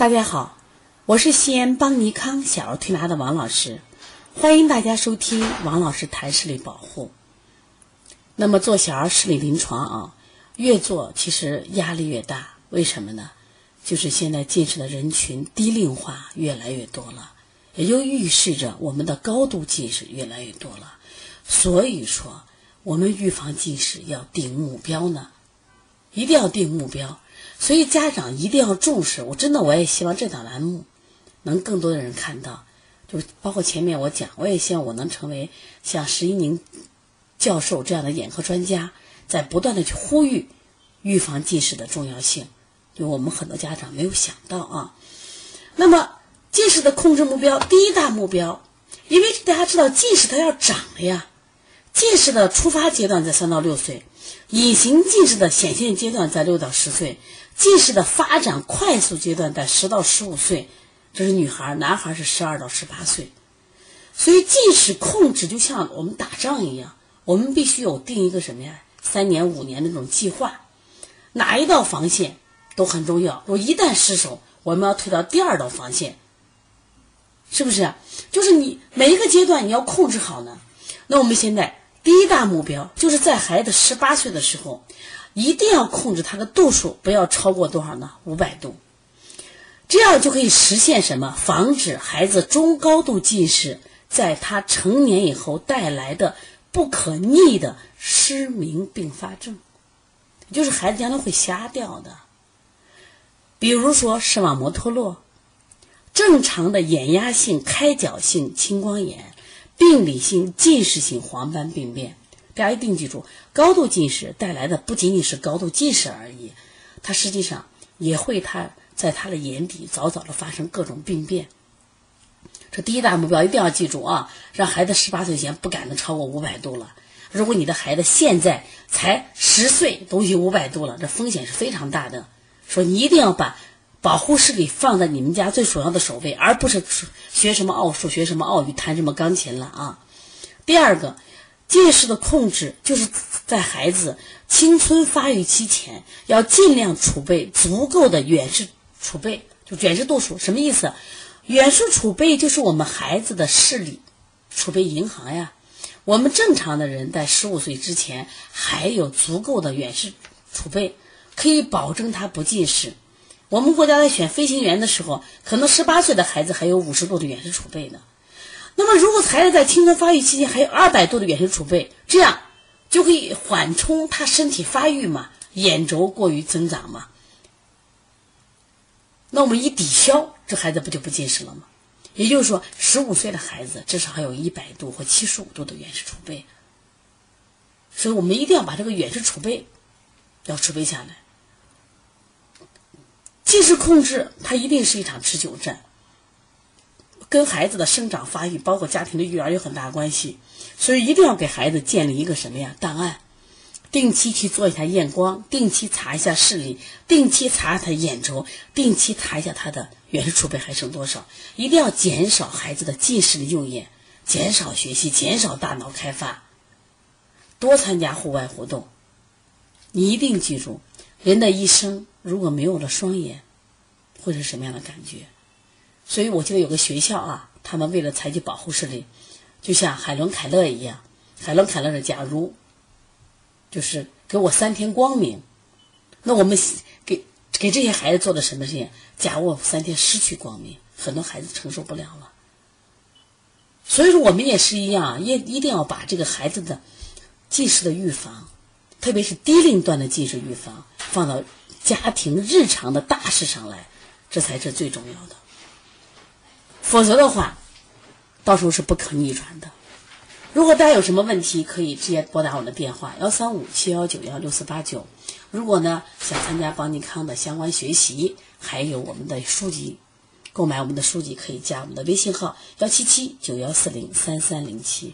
大家好，我是西安邦尼康小儿推拿的王老师，欢迎大家收听王老师谈视力保护。那么做小儿视力临床啊，越做其实压力越大，为什么呢？就是现在近视的人群低龄化越来越多了，也就预示着我们的高度近视越来越多了。所以说，我们预防近视要定目标呢，一定要定目标。所以家长一定要重视，我真的我也希望这档栏目能更多的人看到，就是包括前面我讲，我也希望我能成为像石一宁教授这样的眼科专家，在不断的去呼吁预防近视的重要性，就我们很多家长没有想到啊。那么近视的控制目标，第一大目标，因为大家知道近视它要长了呀，近视的出发阶段在三到六岁，隐形近视的显现阶段在六到十岁。近视的发展快速阶段在十到十五岁，这是女孩男孩是十二到十八岁。所以近视控制就像我们打仗一样，我们必须有定一个什么呀？三年五年那种计划，哪一道防线都很重要。我一旦失手，我们要退到第二道防线，是不是？就是你每一个阶段你要控制好呢。那我们现在第一大目标就是在孩子十八岁的时候。一定要控制他的度数，不要超过多少呢？五百度，这样就可以实现什么？防止孩子中高度近视在他成年以后带来的不可逆的失明并发症，就是孩子将来会瞎掉的。比如说视网膜脱落、正常的眼压性开角性青光眼、病理性近视性黄斑病变。大家一定记住，高度近视带来的不仅仅是高度近视而已，它实际上也会他在他的眼底早早的发生各种病变。这第一大目标一定要记住啊，让孩子十八岁前不敢能超过五百度了。如果你的孩子现在才十岁都有五百度了，这风险是非常大的。说你一定要把保护视力放在你们家最首要的首位，而不是学什么奥数、学什么奥语、弹什么钢琴了啊。第二个。近视的控制，就是在孩子青春发育期前，要尽量储备足够的远视储备，就远视度数。什么意思？远视储备就是我们孩子的视力储备银行呀。我们正常的人在十五岁之前还有足够的远视储备，可以保证他不近视。我们国家在选飞行员的时候，可能十八岁的孩子还有五十度的远视储备呢。那么，如果孩子在青春发育期间还有二百度的远视储备，这样就可以缓冲他身体发育嘛，眼轴过于增长嘛。那我们一抵消，这孩子不就不近视了吗？也就是说，十五岁的孩子至少还有一百度或七十五度的远视储备。所以我们一定要把这个远视储备要储备下来。近视控制，它一定是一场持久战。跟孩子的生长发育，包括家庭的育儿有很大关系，所以一定要给孩子建立一个什么呀档案，定期去做一下验光，定期查一下视力，定期查他眼轴，定期查一下他的远视储备还剩多少，一定要减少孩子的近视的用眼，减少学习，减少大脑开发，多参加户外活动。你一定记住，人的一生如果没有了双眼，会是什么样的感觉？所以我记得有个学校啊，他们为了采取保护视力，就像海伦凯勒一样。海伦凯勒的假如，就是给我三天光明，那我们给给这些孩子做的什么事情？假如我三天失去光明，很多孩子承受不了了。所以说，我们也是一样，也一定要把这个孩子的近视的预防，特别是低龄段的近视预防，放到家庭日常的大事上来，这才是最重要的。否则的话，到时候是不可逆转的。如果大家有什么问题，可以直接拨打我的电话幺三五七幺九幺六四八九。如果呢想参加邦尼康的相关学习，还有我们的书籍，购买我们的书籍可以加我们的微信号幺七七九幺四零三三零七。